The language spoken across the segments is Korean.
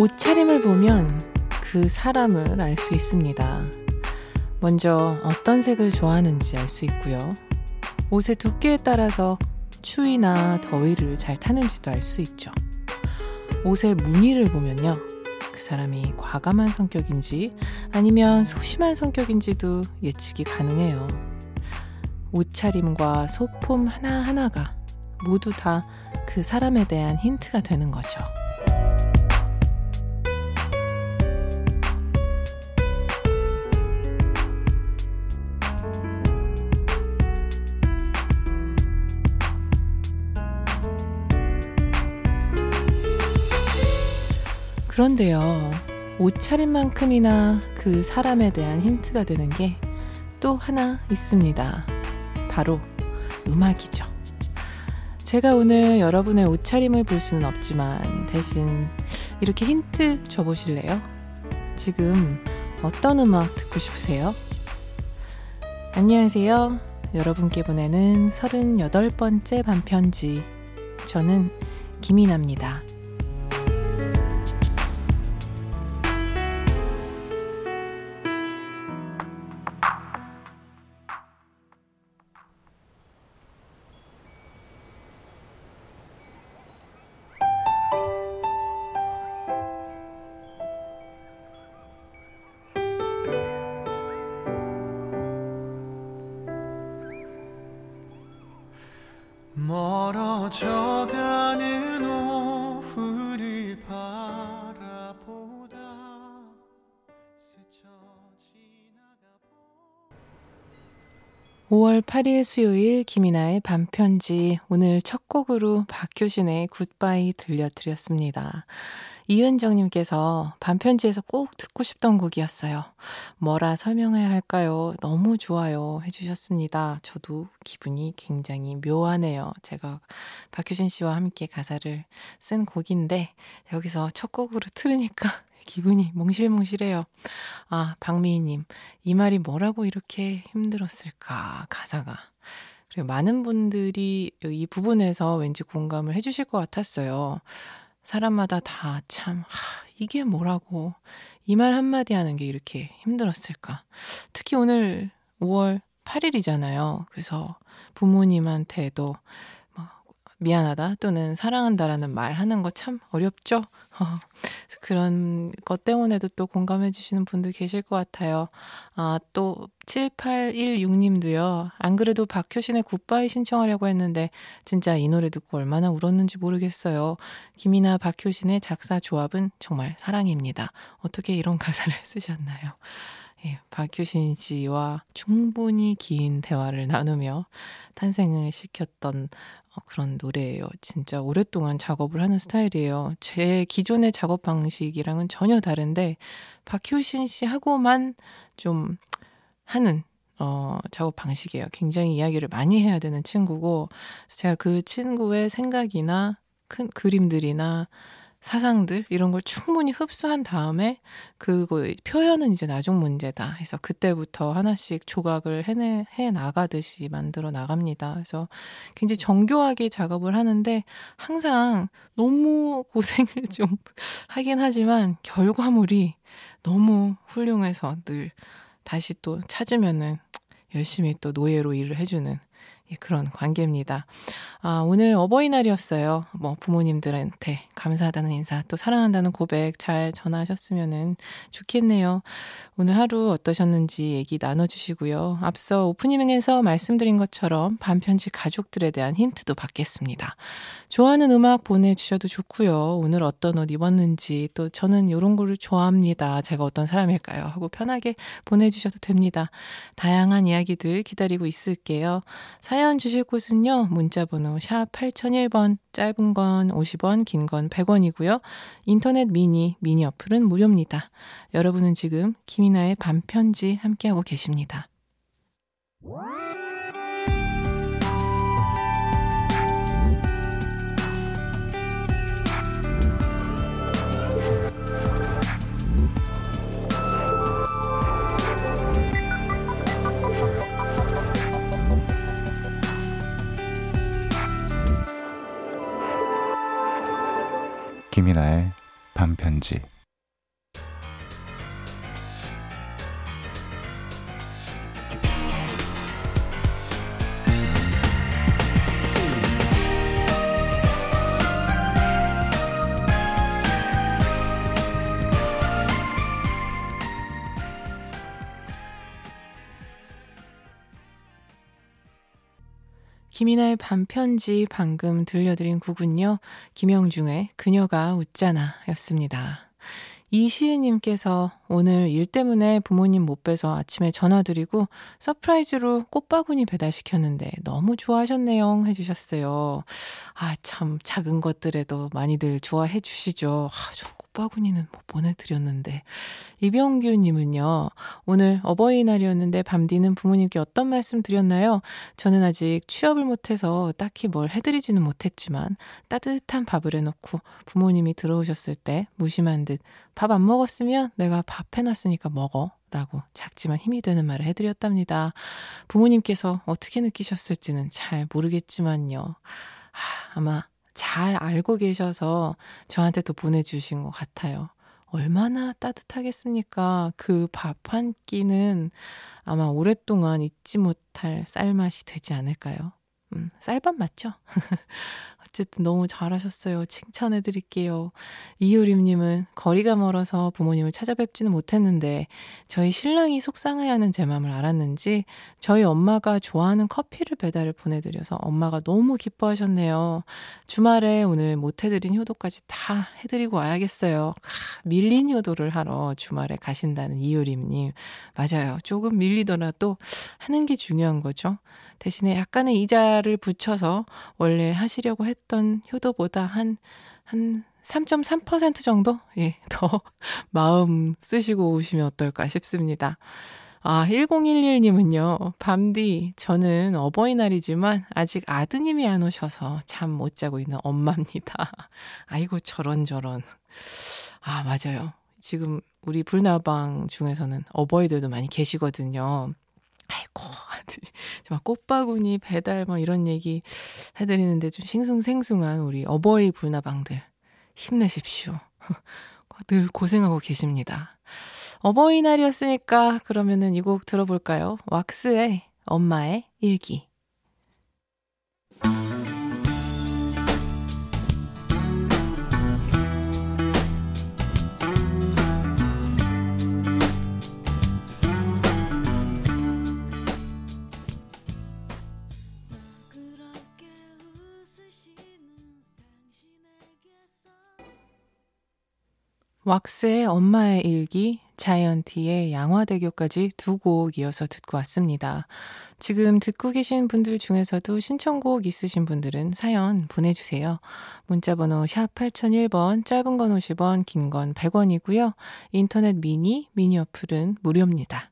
옷차림을 보면 그 사람을 알 수 있습니다. 먼저 어떤 색을 좋아하는지 알 수 있고요. 옷의 두께에 따라서 추위나 더위를 잘 타는지도 알 수 있죠. 옷의 무늬를 보면요. 그 사람이 과감한 성격인지 아니면 소심한 성격인지도 예측이 가능해요. 옷차림과 소품 하나하나가 모두 다 그 사람에 대한 힌트가 되는 거죠. 그런데요, 옷차림만큼이나 그 사람에 대한 힌트가 되는 게 또 하나 있습니다. 바로 음악이죠. 제가 오늘 여러분의 옷차림을 볼 수는 없지만 대신 이렇게 힌트 줘보실래요? 지금 어떤 음악 듣고 싶으세요? 안녕하세요. 여러분께 보내는 38번째 반편지. 저는 김이나입니다. 5월 8일 수요일 김이나의 반편지 오늘 첫 곡으로 박효신의 굿바이 들려드렸습니다. 이은정님께서 반편지에서 꼭 듣고 싶던 곡이었어요. 뭐라 설명해야 할까요? 너무 좋아요. 해주셨습니다. 저도 기분이 굉장히 묘하네요. 제가 박효신 씨와 함께 가사를 쓴 곡인데 여기서 첫 곡으로 틀으니까 기분이 몽실몽실해요. 아, 박미희님. 이 말이 뭐라고 이렇게 힘들었을까, 가사가. 그리고 많은 분들이 이 부분에서 왠지 공감을 해주실 것 같았어요. 사람마다 다 참, 하, 이게 뭐라고. 이 말 한마디 하는 게 이렇게 힘들었을까. 특히 오늘 5월 8일이잖아요. 그래서 부모님한테도 뭐 미안하다 또는 사랑한다라는 말 하는 거 참 어렵죠? 그런 것 때문에도 또 공감해 주시는 분들 계실 것 같아요. 아, 또 7816님도요. 안 그래도 박효신의 굿바이 신청하려고 했는데 진짜 이 노래 듣고 얼마나 울었는지 모르겠어요. 김이나 박효신의 작사 조합은 정말 사랑입니다. 어떻게 이런 가사를 쓰셨나요? 예, 박효신 씨와 충분히 긴 대화를 나누며 탄생을 시켰던 어, 그런 노래예요. 진짜 오랫동안 작업을 하는 스타일이에요. 제 기존의 작업 방식이랑은 전혀 다른데 박효신 씨하고만 좀 하는 어, 작업 방식이에요. 굉장히 이야기를 많이 해야 되는 친구고 제가 그 친구의 생각이나 큰 그림들이나 사상들 이런 걸 충분히 흡수한 다음에 그거 표현은 이제 나중 문제다 해서 그때부터 하나씩 조각을 해내 해 나가듯이 만들어 나갑니다. 그래서 굉장히 정교하게 작업을 하는데 항상 너무 고생을 좀 하긴 하지만 결과물이 너무 훌륭해서 늘 다시 또 찾으면은 열심히 또 노예로 일을 해주는 예, 그런 관계입니다. 아, 오늘 어버이날이었어요. 뭐 부모님들한테 감사하다는 인사, 또 사랑한다는 고백 잘 전하셨으면 좋겠네요. 오늘 하루 어떠셨는지 얘기 나눠주시고요. 앞서 오프닝에서 말씀드린 것처럼 반편지 가족들에 대한 힌트도 받겠습니다. 좋아하는 음악 보내주셔도 좋고요. 오늘 어떤 옷 입었는지 또 저는 이런 거를 좋아합니다. 제가 어떤 사람일까요? 하고 편하게 보내주셔도 됩니다. 다양한 이야기들 기다리고 있을게요. 사연 주실 곳은요. 문자 번호 샵 8001번 짧은 건 50원 긴 건 100원이고요. 인터넷 미니 미니 어플은 무료입니다. 여러분은 지금 김이나의 반편지 함께하고 계십니다. 김이나의 반편지 김이나의 밤편지 방금 들려드린 곡은요. 김형중의 그녀가 웃잖아 였습니다. 이시은님께서 오늘 일 때문에 부모님 못 뵈서 아침에 전화드리고 surprise로 꽃바구니 배달시켰는데 너무 좋아하셨네요 해주셨어요. 아, 참 작은 것들에도 많이들 좋아해 주시죠. 아, 저 꽃바구니는 뭐 보내드렸는데. 이병규님은요, 오늘 어버이날이었는데 밤디는 부모님께 어떤 말씀 드렸나요? 저는 아직 취업을 못해서 딱히 뭘 해드리지는 못했지만 따뜻한 밥을 해놓고 부모님이 들어오셨을 때 무심한 듯 밥 안 먹었으면 내가 밥 해놨으니까 먹어. 라고 작지만 힘이 되는 말을 해드렸답니다. 부모님께서 어떻게 느끼셨을지는 잘 모르겠지만요. 하, 아마 잘 알고 계셔서 저한테 또 보내주신 것 같아요. 얼마나 따뜻하겠습니까? 그 밥 한 끼는 아마 오랫동안 잊지 못할 쌀맛이 되지 않을까요? 음, 쌀밥 맞죠? 어쨌든 너무 잘하셨어요. 칭찬해 드릴게요. 이효림님은 거리가 멀어서 부모님을 찾아뵙지는 못했는데 저희 신랑이 속상해하는 제 마음을 알았는지 저희 엄마가 좋아하는 커피를 배달을 보내드려서 엄마가 너무 기뻐하셨네요. 주말에 오늘 못해드린 효도까지 다 해드리고 와야겠어요. 하, 밀린 효도를 하러 주말에 가신다는 이효림님. 맞아요. 조금 밀리더라도 하는 게 중요한 거죠. 대신에 약간의 이자를 붙여서 원래 하시려고 했던 효도보다 한, 한 3.3% 정도? 예, 더 마음 쓰시고 오시면 어떨까 싶습니다. 아, 1011님은요, 밤디, 저는 어버이날이지만 아직 아드님이 안 오셔서 잠 못 자고 있는 엄마입니다. 아이고, 저런저런. 아, 맞아요. 지금 우리 불나방 중에서는 어버이들도 많이 계시거든요. 아이고, 막 꽃바구니 배달 뭐 이런 얘기 해드리는데 좀 싱숭생숭한 우리 어버이 불나방들 힘내십시오. 늘 고생하고 계십니다. 어버이날이었으니까 그러면은 이 곡 들어볼까요? 왁스의 엄마의 일기. 왁스의 엄마의 일기, 자이언티의 양화대교까지 두 곡 이어서 듣고 왔습니다. 지금 듣고 계신 분들 중에서도 신청곡 있으신 분들은 사연 보내주세요. 문자번호 샵 8001번, 짧은 건 50원, 긴 건 100원이고요. 인터넷 미니, 미니 어플은 무료입니다.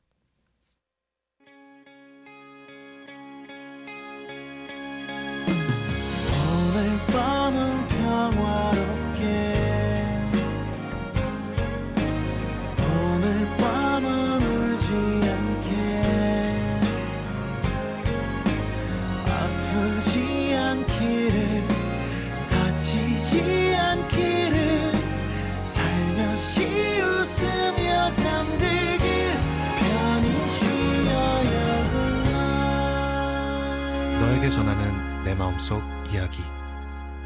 너에게 전하는 내 마음속 이야기.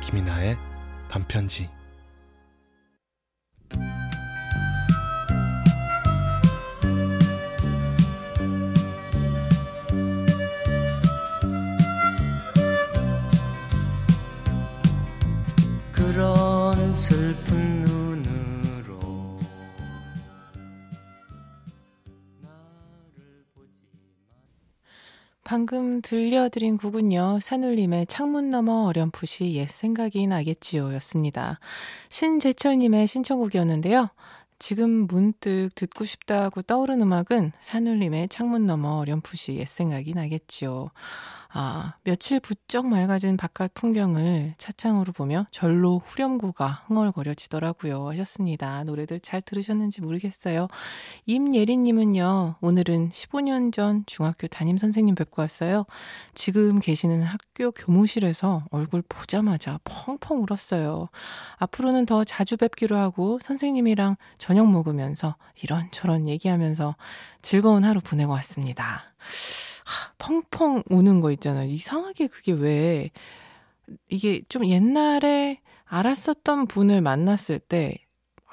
김이나의 반편지 방금 들려드린 곡은요, 산울림의 창문 너머 어렴풋이 옛 생각이 나겠지요 였습니다. 신재철님의 신청곡이었는데요. 지금 문득 듣고 싶다고 떠오른 음악은 산울림의 창문 너머 어렴풋이 옛 생각이 나겠지요. 아, 며칠 부쩍 맑아진 바깥 풍경을 차창으로 보며 절로 후렴구가 흥얼거려지더라고요. 하셨습니다. 노래들 잘 들으셨는지 모르겠어요. 임예린님은요, 오늘은 15년 전 중학교 담임 선생님 뵙고 왔어요. 지금 계시는 학교 교무실에서 얼굴 보자마자 펑펑 울었어요. 앞으로는 더 자주 뵙기로 하고 선생님이랑 저녁 먹으면서 이런저런 얘기하면서 즐거운 하루 보내고 왔습니다. 펑펑 우는 거 있잖아요. 이상하게 그게 왜 이게 좀 옛날에 알았었던 분을 만났을 때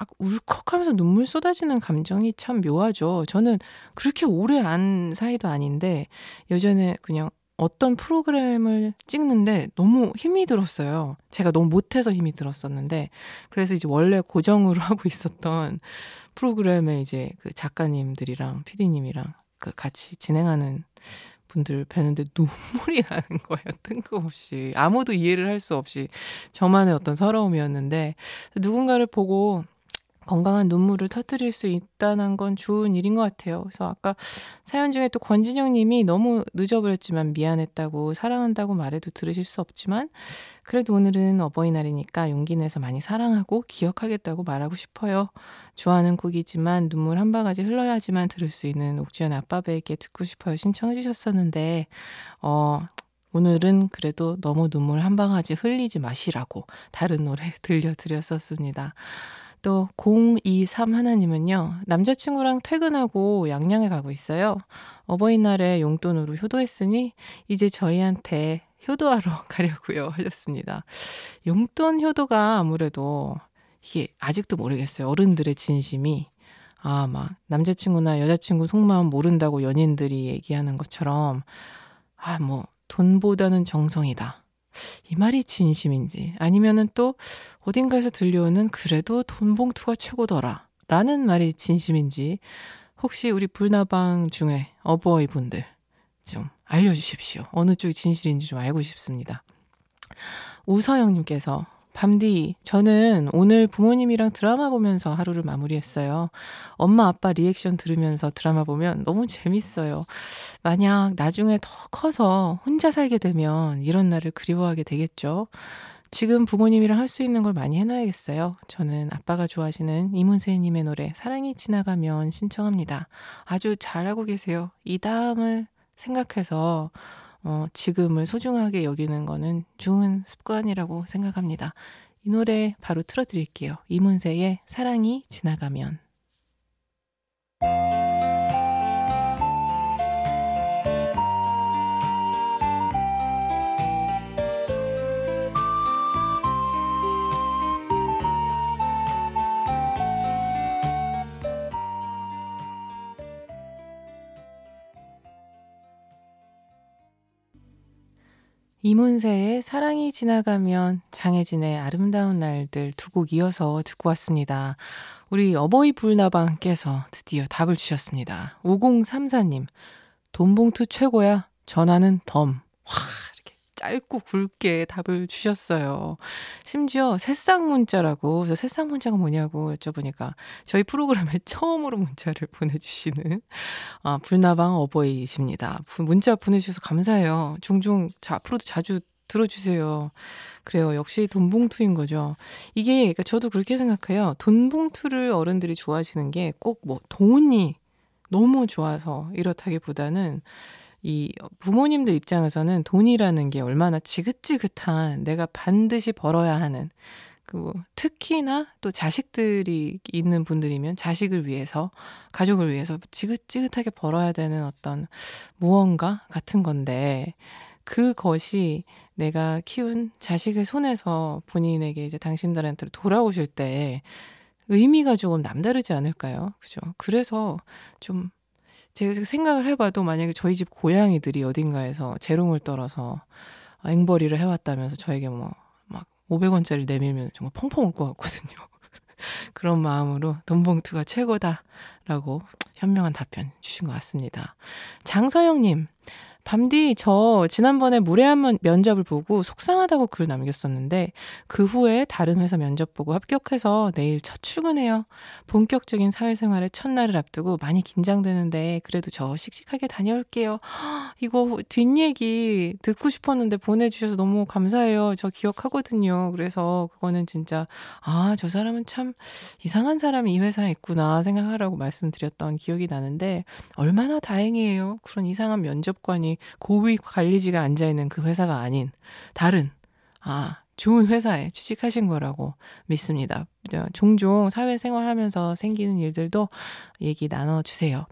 막 울컥하면서 눈물 쏟아지는 감정이 참 묘하죠. 저는 그렇게 오래 안 사이도 아닌데 예전에 그냥 어떤 프로그램을 찍는데 너무 힘이 들었어요. 제가 너무 못해서 힘이 들었었는데 그래서 이제 원래 고정으로 하고 있었던 프로그램에 이제 그 작가님들이랑 피디님이랑 그 같이 진행하는 분들 뵈는데 눈물이 나는 거예요. 뜬금없이. 아무도 이해를 할 수 없이 저만의 어떤 서러움이었는데 누군가를 보고 건강한 눈물을 터뜨릴 수 있다는 건 좋은 일인 것 같아요. 그래서 아까 사연 중에 또 권진영 님이 너무 늦어버렸지만 미안했다고 사랑한다고 말해도 들으실 수 없지만 그래도 오늘은 어버이날이니까 용기 내서 많이 사랑하고 기억하겠다고 말하고 싶어요. 좋아하는 곡이지만 눈물 한 바가지 흘러야지만 들을 수 있는 옥주현 아빠베에게 듣고 싶어요. 신청해 주셨었는데 어 오늘은 그래도 너무 눈물 한 바가지 흘리지 마시라고 다른 노래 들려드렸었습니다. 또 023 하나님은요. 남자친구랑 퇴근하고 양양에 가고 있어요. 어버이날에 용돈으로 효도했으니 이제 저희한테 효도하러 가려고요 하셨습니다. 용돈 효도가 아무래도 이게 아직도 모르겠어요. 어른들의 진심이 아, 막 남자친구나 여자친구 속마음 모른다고 연인들이 얘기하는 것처럼 아, 뭐 돈보다는 정성이다. 이 말이 진심인지 아니면은 또 어딘가에서 들려오는 그래도 돈 봉투가 최고더라 라는 말이 진심인지 혹시 우리 불나방 중에 어버이 분들 좀 알려주십시오. 어느 쪽이 진실인지 좀 알고 싶습니다. 우서영님께서 밤디, 저는 오늘 부모님이랑 드라마 보면서 하루를 마무리했어요. 엄마, 아빠 리액션 들으면서 드라마 보면 너무 재밌어요. 만약 나중에 더 커서 혼자 살게 되면 이런 날을 그리워하게 되겠죠. 지금 부모님이랑 할 수 있는 걸 많이 해놔야겠어요. 저는 아빠가 좋아하시는 이문세님의 노래 사랑이 지나가면 신청합니다. 아주 잘하고 계세요. 이 다음을 생각해서 어, 지금을 소중하게 여기는 거는 좋은 습관이라고 생각합니다. 이 노래 바로 틀어드릴게요. 이문세의 사랑이 지나가면. 이문세의 사랑이 지나가면 장혜진의 아름다운 날들 두 곡 이어서 듣고 왔습니다. 우리 어버이 불나방께서 드디어 답을 주셨습니다. 5034님, 돈봉투 최고야. 전화는 덤. 와, 짧고 굵게 답을 주셨어요. 심지어 새싹 문자라고, 그래서 새싹 문자가 뭐냐고 여쭤보니까 저희 프로그램에 처음으로 문자를 보내주시는 아, 불나방 어버이십니다. 문자 보내주셔서 감사해요. 종종 자, 앞으로도 자주 들어주세요. 그래요. 역시 돈봉투인 거죠. 이게, 그러니까 저도 그렇게 생각해요. 돈봉투를 어른들이 좋아하시는 게 꼭 뭐 돈이 너무 좋아서 이렇다기보다는 이 부모님들 입장에서는 돈이라는 게 얼마나 지긋지긋한 내가 반드시 벌어야 하는 그 특히나 또 자식들이 있는 분들이면 자식을 위해서 가족을 위해서 지긋지긋하게 벌어야 되는 어떤 무언가 같은 건데 그것이 내가 키운 자식의 손에서 본인에게 이제 당신들한테 돌아오실 때 의미가 조금 남다르지 않을까요? 그죠? 그래서 좀 제가 생각을 해봐도 만약에 저희 집 고양이들이 어딘가에서 재롱을 떨어서 앵벌이를 해왔다면서 저에게 뭐 막 500원짜리 내밀면 정말 펑펑 울 것 같거든요. 그런 마음으로 돈봉투가 최고다라고 현명한 답변 주신 것 같습니다. 장서영님, 밤디, 저 지난번에 무례한 면접을 보고 속상하다고 글 남겼었는데, 그 후에 다른 회사 면접 보고 합격해서 내일 첫 출근해요. 본격적인 사회생활의 첫날을 앞두고 많이 긴장되는데, 그래도 저 씩씩하게 다녀올게요. 이거 뒷얘기 듣고 싶었는데 보내주셔서 너무 감사해요. 저 기억하거든요. 그래서 그거는 진짜, 아, 저 사람은 참 이상한 사람이 이 회사에 있구나 생각하라고 말씀드렸던 기억이 나는데, 얼마나 다행이에요. 그런 이상한 면접관이 고위 관리직에 앉아있는 그 회사가 아닌 다른, 아, 좋은 회사에 취직하신 거라고 믿습니다. 종종 사회생활 하면서 생기는 일들도 얘기 나눠주세요.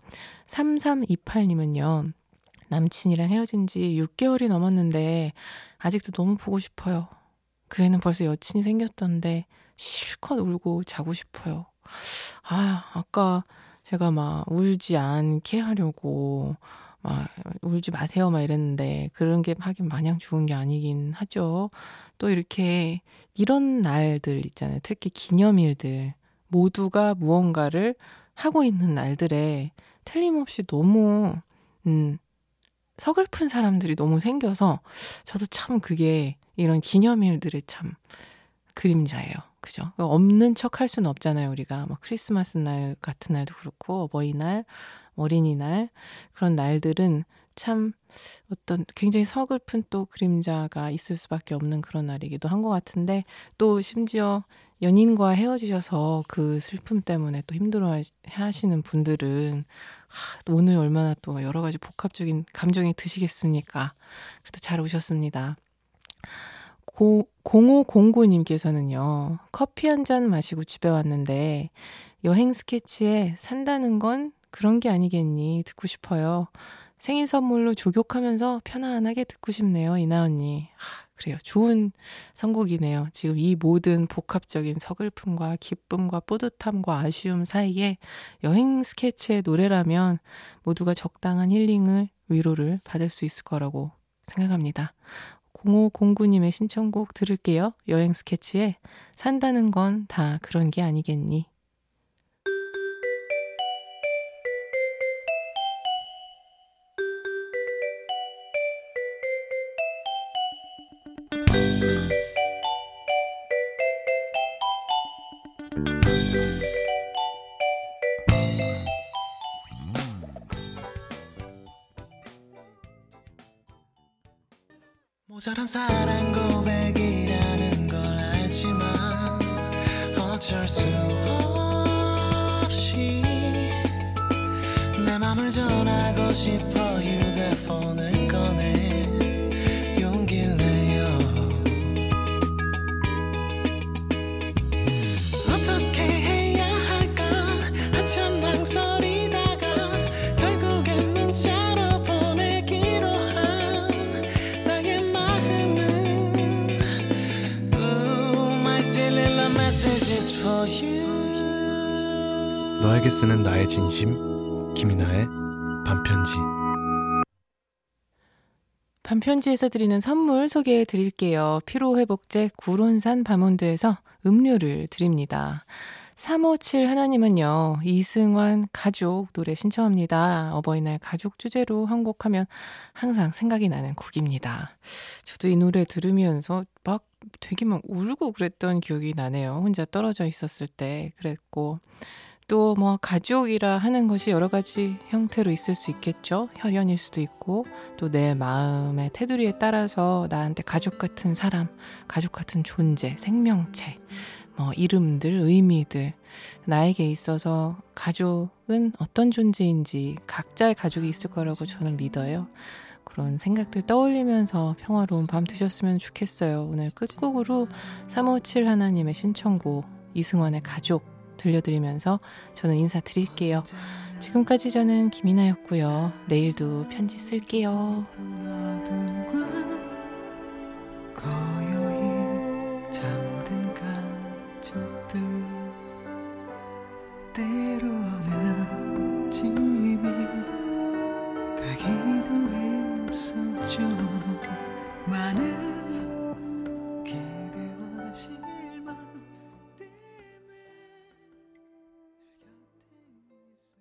3328님은요, 남친이랑 헤어진 지 6개월이 넘었는데, 아직도 너무 보고 싶어요. 그 애는 벌써 여친이 생겼던데, 실컷 울고 자고 싶어요. 아, 아까 제가 막 울지 않게 하려고 막 울지 마세요 막 이랬는데 그런 게 하긴 마냥 좋은 게 아니긴 하죠. 또 이렇게 이런 날들 있잖아요. 특히 기념일들 모두가 무언가를 하고 있는 날들에 틀림없이 너무 음 서글픈 사람들이 너무 생겨서 저도 참 그게 이런 기념일들의 참 그림자예요. 그죠? 없는 척 할 수는 없잖아요, 우리가. 뭐 크리스마스 날 같은 날도 그렇고, 어버이날, 어린이날, 그런 날들은 참 어떤 굉장히 서글픈 또 그림자가 있을 수밖에 없는 그런 날이기도 한 것 같은데, 또 심지어 연인과 헤어지셔서 그 슬픔 때문에 또 힘들어 하시는 분들은, 하, 오늘 얼마나 또 여러 가지 복합적인 감정이 드시겠습니까? 그래도 잘 오셨습니다. 고, 0509님께서는요, 커피 한 잔 마시고 집에 왔는데, 여행 스케치에 산다는 건 그런 게 아니겠니? 듣고 싶어요. 생일 선물로 조격하면서 편안하게 듣고 싶네요, 이나 언니. 하, 그래요. 좋은 선곡이네요. 지금 이 모든 복합적인 서글픔과 기쁨과 뿌듯함과 아쉬움 사이에 여행 스케치의 노래라면 모두가 적당한 힐링을, 위로를 받을 수 있을 거라고 생각합니다. 0509님의 신청곡 들을게요. 여행 스케치에 산다는 건 다 그런 게 아니겠니? 모자란 사랑 고백이라는 걸 알지만 어쩔 수 없이 내 맘을 전하고 싶어 너에게 쓰는 나의 진심 김이나의 반편지 반편지에서 드리는 선물 소개해 드릴게요. 피로회복제 구론산 바몬드에서 음료를 드립니다. 357 하나님은요, 이승환 가족 노래 신청합니다. 어버이날 가족 주제로 한곡하면 항상 생각이 나는 곡입니다. 저도 이 노래 들으면서 막 되게 막 울고 그랬던 기억이 나네요. 혼자 떨어져 있었을 때 그랬고. 또 뭐 가족이라 하는 것이 여러 가지 형태로 있을 수 있겠죠. 혈연일 수도 있고 또 내 마음의 테두리에 따라서 나한테 가족 같은 사람, 가족 같은 존재, 생명체, 뭐 이름들, 의미들 나에게 있어서 가족은 어떤 존재인지 각자의 가족이 있을 거라고 저는 믿어요. 그런 생각들 떠올리면서 평화로운 밤 되셨으면 좋겠어요. 오늘 끝곡으로 357 하나님의 신청곡 이승원의 가족 들려드리면서 저는 인사드릴게요. 지금까지 저는 김이나였고요. 내일도 편지 쓸게요. 고요히